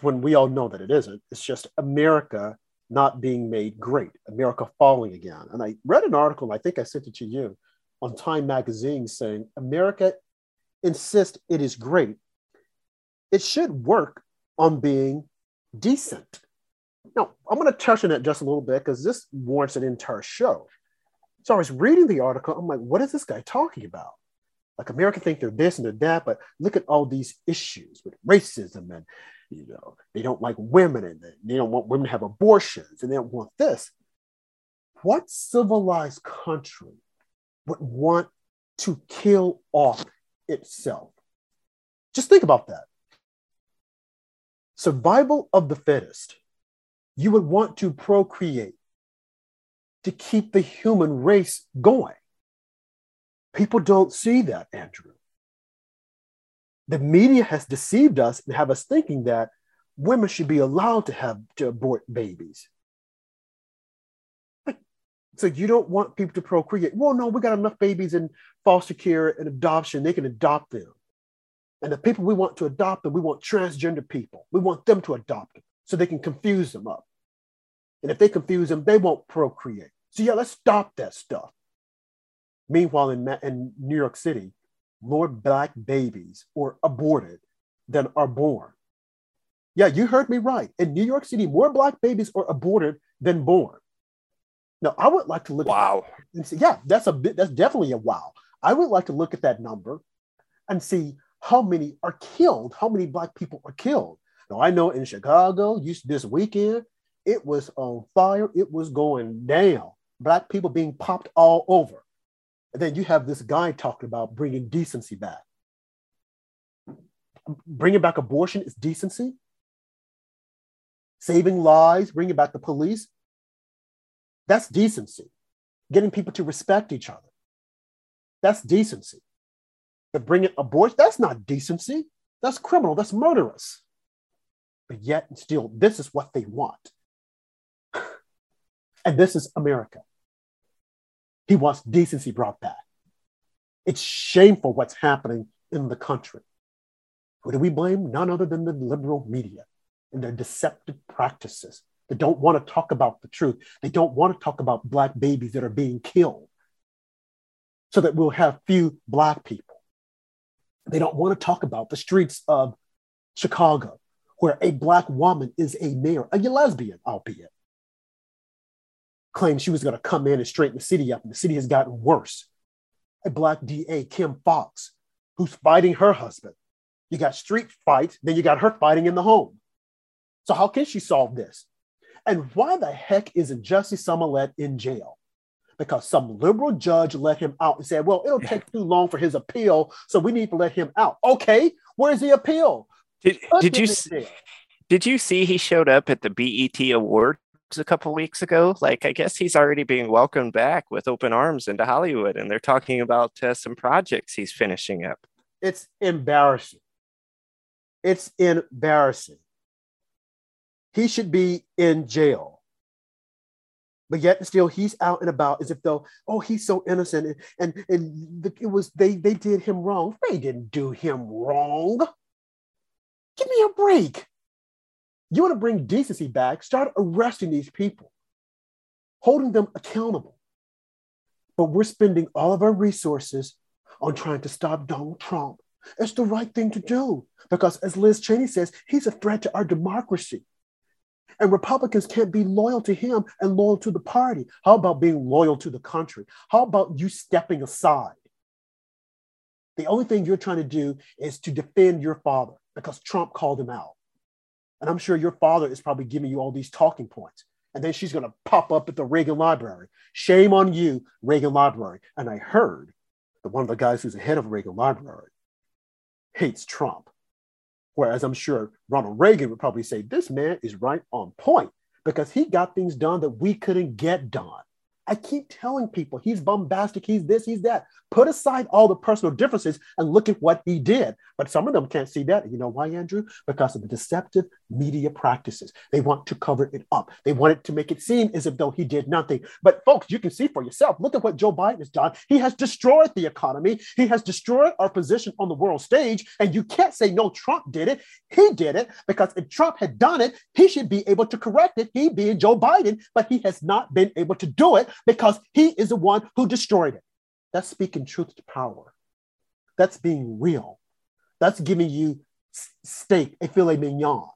When we all know that it isn't. It's just America not being made great, America falling again. And I read an article, I think I sent it to you, on Time Magazine saying America insists it is great. It should work on being decent. Now, I'm going to touch on it just a little bit because this warrants an entire show. So I was reading the article. I'm like, what is this guy talking about? Like America think they're this and they're that, but look at all these issues with racism and you know they don't like women and they don't want women to have abortions and they don't want this. What civilized country would want to kill off itself? Just think about that. Survival of the fittest you would want to procreate to keep the human race going. People don't see that, Andrew. The media has deceived us and have us thinking that women should be allowed to have to abort babies. So you don't want people to procreate. Well, no, we got enough babies in foster care and adoption. They can adopt them. And the people we want to adopt them, we want transgender people. We want them to adopt them so they can confuse them up. And if they confuse them, they won't procreate. So, yeah, let's stop that stuff. Meanwhile, in, in New York City, more Black babies are aborted than are born. Yeah, you heard me right. In New York City, more Black babies are aborted than born. Now, I would like to look wow. and say, yeah, that's a bit, that's definitely a wow. I would like to look at that number and see how many are killed, how many Black people are killed. Now, I know in Chicago, used this weekend, it was on fire, it was going down. Black people being popped all over. And then you have this guy talking about bringing decency back. Bringing back abortion is decency. Saving lives, bringing back the police, that's decency. Getting people to respect each other, that's decency. But bringing abortion, that's not decency. That's criminal. That's murderous. But yet, and still, this is what they want. and this is America. He wants decency brought back. It's shameful what's happening in the country. Who do we blame? None other than the liberal media and their deceptive practices. They don't want to talk about the truth. They don't want to talk about Black babies that are being killed so that we'll have few Black people. They don't want to talk about the streets of Chicago where a Black woman is a mayor, a lesbian, albeit, claimed she was going to come in and straighten the city up, and the city has gotten worse. A Black DA, Kim Foxx, who's fighting her husband. You got street fight, then you got her fighting in the home. So how can she solve this? And why the heck isn't Jussie Smollett in jail? Because some liberal judge let him out and said, well, it'll take too long for his appeal, so we need to let him out. Okay, where's the appeal? Did, did you see, did you see he showed up at the BET Awards a couple weeks ago? Like, I guess he's already being welcomed back with open arms into Hollywood, and they're talking about uh, some projects he's finishing up. It's embarrassing. It's embarrassing. He should be in jail. But yet and still he's out and about as if though, oh, he's so innocent. And, and, and it was they they did him wrong. They didn't do him wrong. Give me a break. You want to bring decency back, start arresting these people, holding them accountable. But we're spending all of our resources on trying to stop Donald Trump. It's the right thing to do because, as Liz Cheney says, he's a threat to our democracy. And Republicans can't be loyal to him and loyal to the party. How about being loyal to the country? How about you stepping aside? The only thing you're trying to do is to defend your father because Trump called him out. And I'm sure your father is probably giving you all these talking points. And then she's going to pop up at the Reagan Library. Shame on you, Reagan Library. And I heard that one of the guys who's the head of Reagan Library hates Trump. Whereas I'm sure Ronald Reagan would probably say, this man is right on point because he got things done that we couldn't get done. I keep telling people he's bombastic, he's this, he's that. Put aside all the personal differences and look at what he did. But some of them can't see that. You know why, Andrew? Because of the deceptive media practices. They want to cover it up. They want it to make it seem as if though he did nothing. But folks, you can see for yourself. Look at what Joe Biden has done. He has destroyed the economy. He has destroyed our position on the world stage. And you can't say no, Trump did it. He did it because if Trump had done it, he should be able to correct it. He being Joe Biden, but he has not been able to do it because he is the one who destroyed it. That's speaking truth to power. That's being real. That's giving you steak, a filet mignon,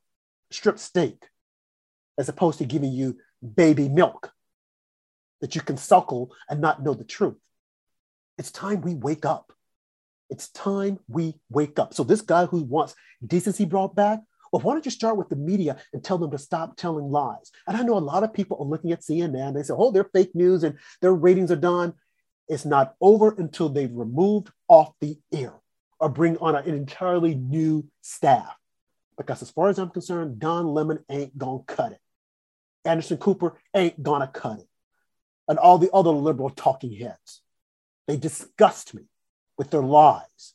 strip steak, as opposed to giving you baby milk that you can suckle and not know the truth. It's time we wake up. It's time we wake up. So, this guy who wants decency brought back, well, why don't you start with the media and tell them to stop telling lies? And I know a lot of people are looking at CNN. They say, oh, they're fake news and their ratings are done. It's not over until they've removed off the air or bring on an entirely new staff. Because as far as I'm concerned, Don Lemon ain't gonna cut it. Anderson Cooper ain't gonna cut it. And all the other liberal talking heads. They disgust me with their lies,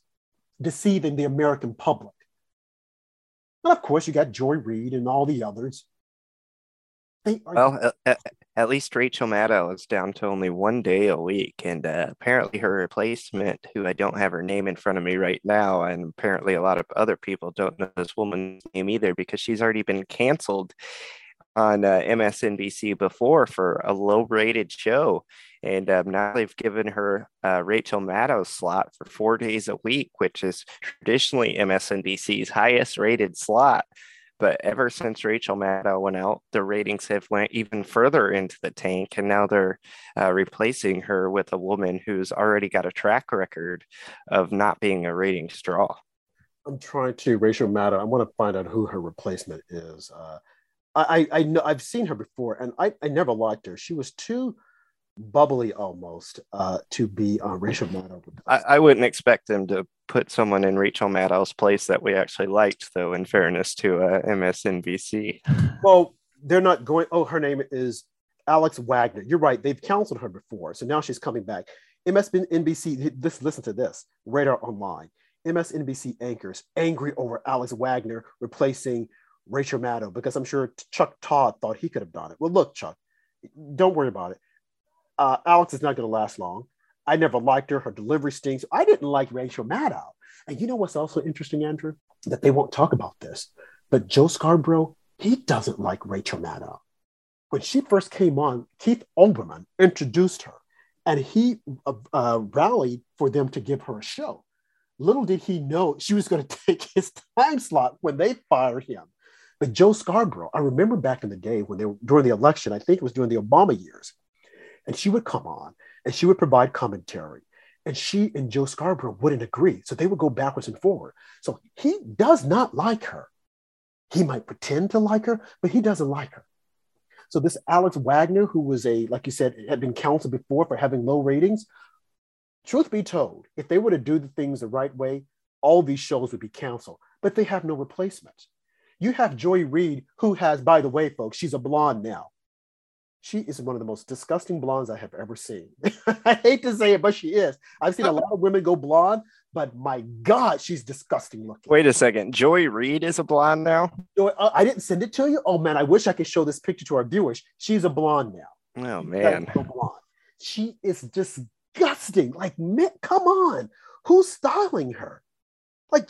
deceiving the American public. And of course, you got Joy Reid and all the others. They are well, at, least Rachel Maddow is down to only one day a week, and uh, apparently her replacement, who I don't have her name in front of me right now, and apparently a lot of other people don't know this woman's name either because she's already been canceled on uh, MSNBC before for a low-rated show, and um, now they've given her uh, Rachel Maddow slot for four days a week, which is traditionally MSNBC's highest-rated slot. But ever since Rachel Maddow went out, the ratings have went even further into the tank, and now they're uh, replacing her with a woman who's already got a track record of not being a ratings straw. I'm trying to Rachel Maddow. I want to find out who her replacement is. Uh, I, I know I've seen her before, and I, I never liked her. She was too bubbly almost uh, to be on Rachel Maddow. I, I, wouldn't expect them to put someone in Rachel Maddow's place that we actually liked, though. In fairness to uh, MSNBC. Well, they're not going. Oh, her name is Alex Wagner. You're right. They've counseled her before, so now she's coming back. MSNBC. This listen to this. Radar Online. MSNBC anchors angry over Alex Wagner replacing Rachel Maddow because I'm sure Chuck Todd thought he could have done it. Well, look, Chuck, don't worry about it. Uh, Alex is not going to last long. I never liked her. Her delivery stinks. I didn't like Rachel Maddow. And you know what's also interesting, Andrew? That they won't talk about this. But Joe Scarborough, he doesn't like Rachel Maddow. When she first came on, Keith Olbermann introduced her and he uh, uh, rallied for them to give her a show. Little did he know she was going to take his time slot when they fired him. But Joe Scarborough, I remember back in the day when they were during the election, I think it was during the Obama years, and she would come on and she would provide commentary. And she and Joe Scarborough wouldn't agree. So they would go backwards and forward. So he does not like her. He might pretend to like her, but he doesn't like her. So this Alex Wagner, who was a, like you said, had been counseled before for having low ratings, truth be told, if they were to do the things the right way, all these shows would be canceled, but they have no replacement. You have Joy Reid, who has, by the way, folks, she's a blonde now. She is one of the most disgusting blondes I have ever seen. I hate to say it, but she is. I've seen a lot of women go blonde, but my God, she's disgusting looking. Wait a second. Joy Reid is a blonde now? Uh, I didn't send it to you. Oh man, I wish I could show this picture to our viewers. She's a blonde now. Oh man. Blonde. She is disgusting. Like, man, come on. Who's styling her? Like,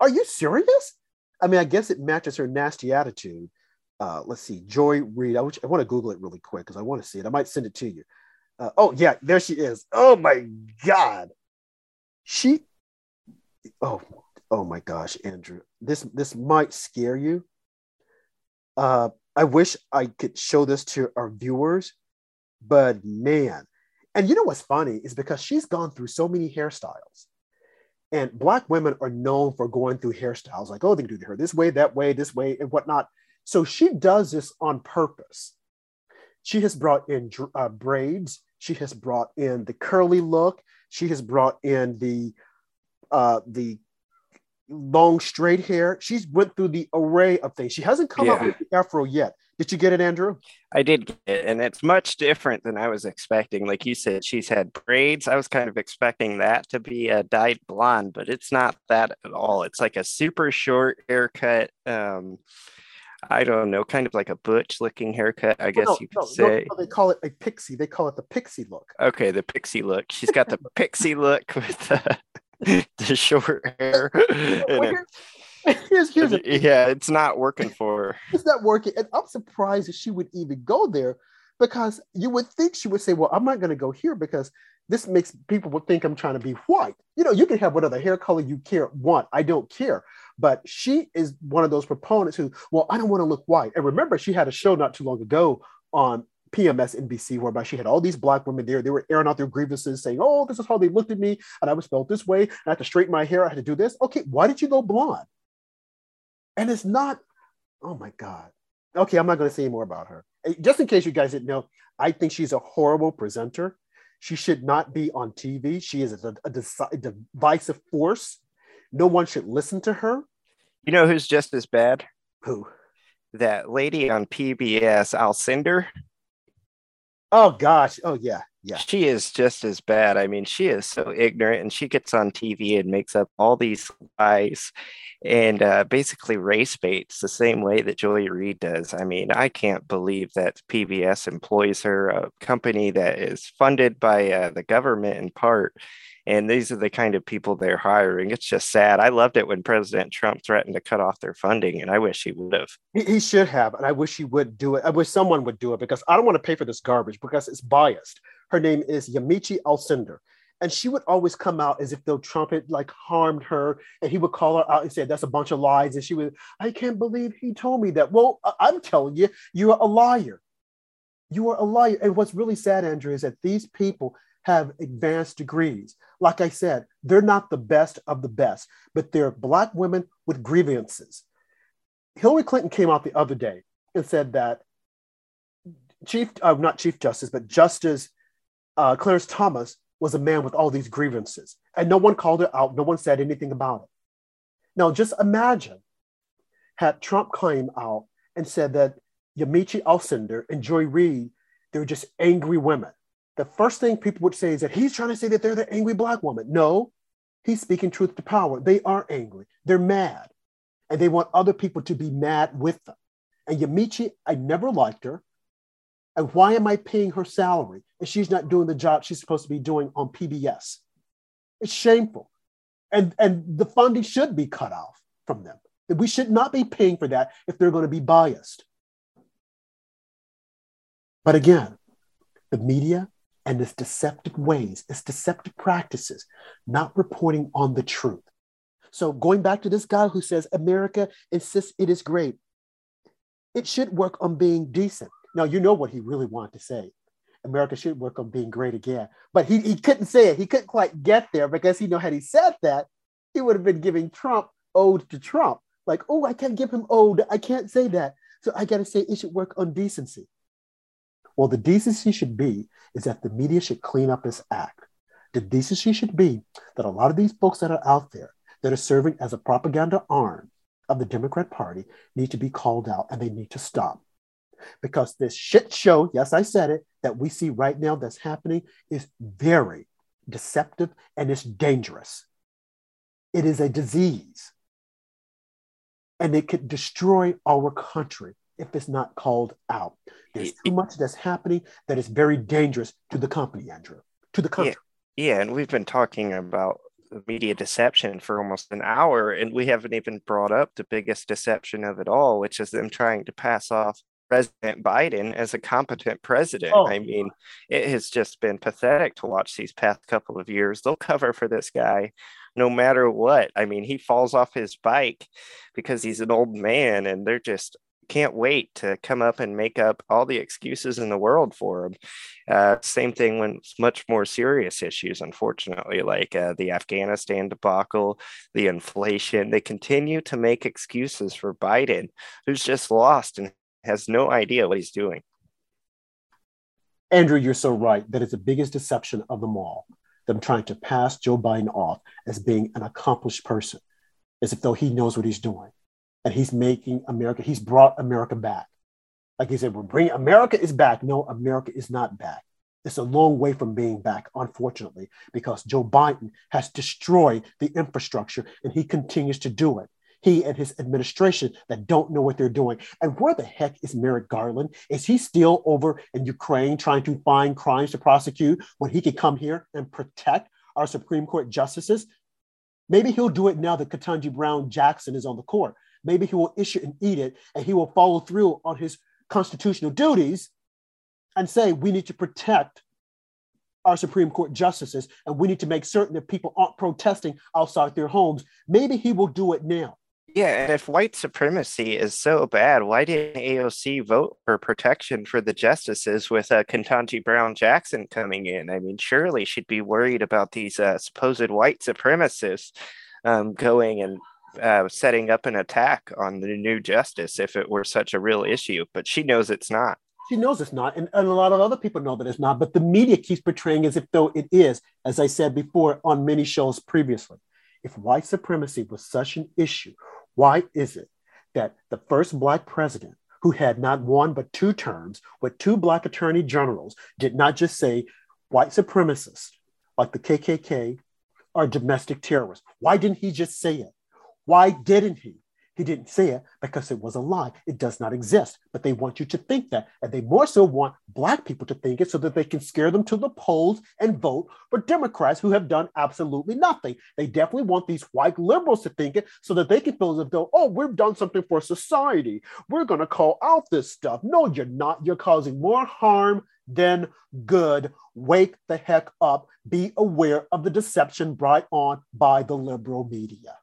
are you serious? I mean, I guess it matches her nasty attitude uh, let's see, Joy Reid. I, I want to Google it really quick because I want to see it. I might send it to you. Uh, oh yeah, there she is. Oh my god, she. Oh, oh my gosh, Andrew, this this might scare you. Uh, I wish I could show this to our viewers, but man, and you know what's funny is because she's gone through so many hairstyles. And black women are known for going through hairstyles like, oh, they can do the hair this way, that way, this way, and whatnot. So she does this on purpose. She has brought in uh, braids. She has brought in the curly look. She has brought in the uh, the long straight hair. She's went through the array of things. She hasn't come yeah. up with the afro yet. Did you get it, Andrew? I did get it, and it's much different than I was expecting. Like you said, she's had braids. I was kind of expecting that to be a dyed blonde, but it's not that at all. It's like a super short haircut. Um, I don't know, kind of like a butch looking haircut, I guess no, you could no, say. No, they call it a pixie. They call it the pixie look. Okay, the pixie look. She's got the pixie look with the, the short hair. Here's, here's a, yeah, it's not working for her. It's not working. And I'm surprised that she would even go there because you would think she would say, Well, I'm not going to go here because this makes people would think I'm trying to be white. You know, you can have whatever hair color you care want. I don't care. But she is one of those proponents who, well, I don't want to look white. And remember, she had a show not too long ago on PMS NBC, whereby she had all these black women there. They were airing out their grievances, saying, "Oh, this is how they looked at me, and I was felt this way. And I had to straighten my hair. I had to do this." Okay, why did you go blonde? And it's not. Oh my God. Okay, I'm not going to say any more about her. Just in case you guys didn't know, I think she's a horrible presenter. She should not be on TV. She is a, a, a divisive force. No one should listen to her. You know who's just as bad? Who? That lady on PBS, Alcindor. Oh gosh. Oh yeah. Yeah. She is just as bad. I mean, she is so ignorant and she gets on TV and makes up all these lies and uh, basically race baits the same way that Joy Reid does. I mean, I can't believe that PBS employs her, a company that is funded by uh, the government in part. And these are the kind of people they're hiring. It's just sad. I loved it when President Trump threatened to cut off their funding, and I wish he would have. He, he should have, and I wish he would do it. I wish someone would do it because I don't want to pay for this garbage because it's biased. Her name is Yamiche Alcindor and she would always come out as if the trumpet like harmed her, and he would call her out and say that's a bunch of lies, and she would, I can't believe he told me that. Well, I'm telling you, you are a liar. You are a liar. And what's really sad, Andrew, is that these people have advanced degrees. Like I said, they're not the best of the best, but they're black women with grievances. Hillary Clinton came out the other day and said that Chief, uh, not Chief Justice, but Justice uh, Clarence Thomas was a man with all these grievances, and no one called it out. No one said anything about it. Now, just imagine had Trump came out and said that Yamiche Alcindor and Joy Reid, they were just angry women. The first thing people would say is that he's trying to say that they're the angry black woman. No, he's speaking truth to power. They are angry. They're mad. And they want other people to be mad with them. And Yamiche, I never liked her. And why am I paying her salary and she's not doing the job she's supposed to be doing on PBS? It's shameful. And, and the funding should be cut off from them. We should not be paying for that if they're going to be biased. But again, the media and its deceptive ways, its deceptive practices, not reporting on the truth. So going back to this guy who says America insists it is great, it should work on being decent. Now, you know what he really wanted to say. America should work on being great again. But he, he couldn't say it. He couldn't quite get there because he know had he said that, he would have been giving Trump ode to Trump. Like, oh, I can't give him ode. I can't say that. So I got to say it should work on decency. Well, the decency should be is that the media should clean up this act. The decency should be that a lot of these folks that are out there that are serving as a propaganda arm of the Democrat Party need to be called out and they need to stop because this shit show, yes, I said it, that we see right now that's happening is very deceptive and it's dangerous. It is a disease. And it could destroy our country if it's not called out. There's too much that's happening that is very dangerous to the company, Andrew, to the country. Yeah, yeah and we've been talking about media deception for almost an hour, and we haven't even brought up the biggest deception of it all, which is them trying to pass off President Biden as a competent president. Oh. I mean, it has just been pathetic to watch these past couple of years. They'll cover for this guy no matter what. I mean, he falls off his bike because he's an old man and they're just can't wait to come up and make up all the excuses in the world for him. Uh, same thing when it's much more serious issues, unfortunately, like uh, the Afghanistan debacle, the inflation. They continue to make excuses for Biden, who's just lost and has no idea what he's doing. Andrew, you're so right. That is the biggest deception of them all. Them trying to pass Joe Biden off as being an accomplished person, as if though he knows what he's doing and he's making America, he's brought America back. Like he said, we're bringing America is back. No, America is not back. It's a long way from being back, unfortunately, because Joe Biden has destroyed the infrastructure and he continues to do it. He and his administration that don't know what they're doing. And where the heck is Merrick Garland? Is he still over in Ukraine trying to find crimes to prosecute when he could come here and protect our Supreme Court justices? Maybe he'll do it now that Ketanji Brown Jackson is on the court. Maybe he will issue an edict and he will follow through on his constitutional duties and say, we need to protect our Supreme Court justices and we need to make certain that people aren't protesting outside their homes. Maybe he will do it now. Yeah, and if white supremacy is so bad, why didn't AOC vote for protection for the justices with uh, Ketanji Brown Jackson coming in? I mean, surely she'd be worried about these uh, supposed white supremacists um, going and uh, setting up an attack on the new justice if it were such a real issue, but she knows it's not. She knows it's not, and, and a lot of other people know that it's not, but the media keeps portraying as if though it is, as I said before on many shows previously. If white supremacy was such an issue, why is it that the first Black president who had not one but two terms with two Black attorney generals did not just say white supremacists like the KKK are domestic terrorists? Why didn't he just say it? Why didn't he? He didn't say it because it was a lie. It does not exist. But they want you to think that. And they more so want Black people to think it so that they can scare them to the polls and vote for Democrats who have done absolutely nothing. They definitely want these white liberals to think it so that they can feel as if, though, oh, we've done something for society. We're going to call out this stuff. No, you're not. You're causing more harm than good. Wake the heck up. Be aware of the deception brought on by the liberal media.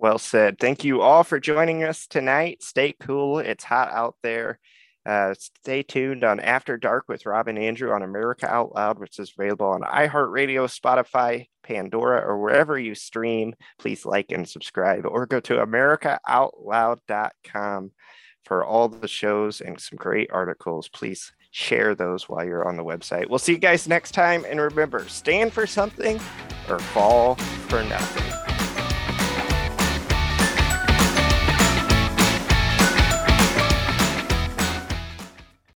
Well said. Thank you all for joining us tonight. Stay cool. It's hot out there. Uh, stay tuned on After Dark with Rob and Andrew on America Out Loud, which is available on iHeartRadio, Spotify, Pandora, or wherever you stream. Please like and subscribe or go to AmericaOutloud.com for all the shows and some great articles. Please share those while you're on the website. We'll see you guys next time. And remember, stand for something or fall for nothing.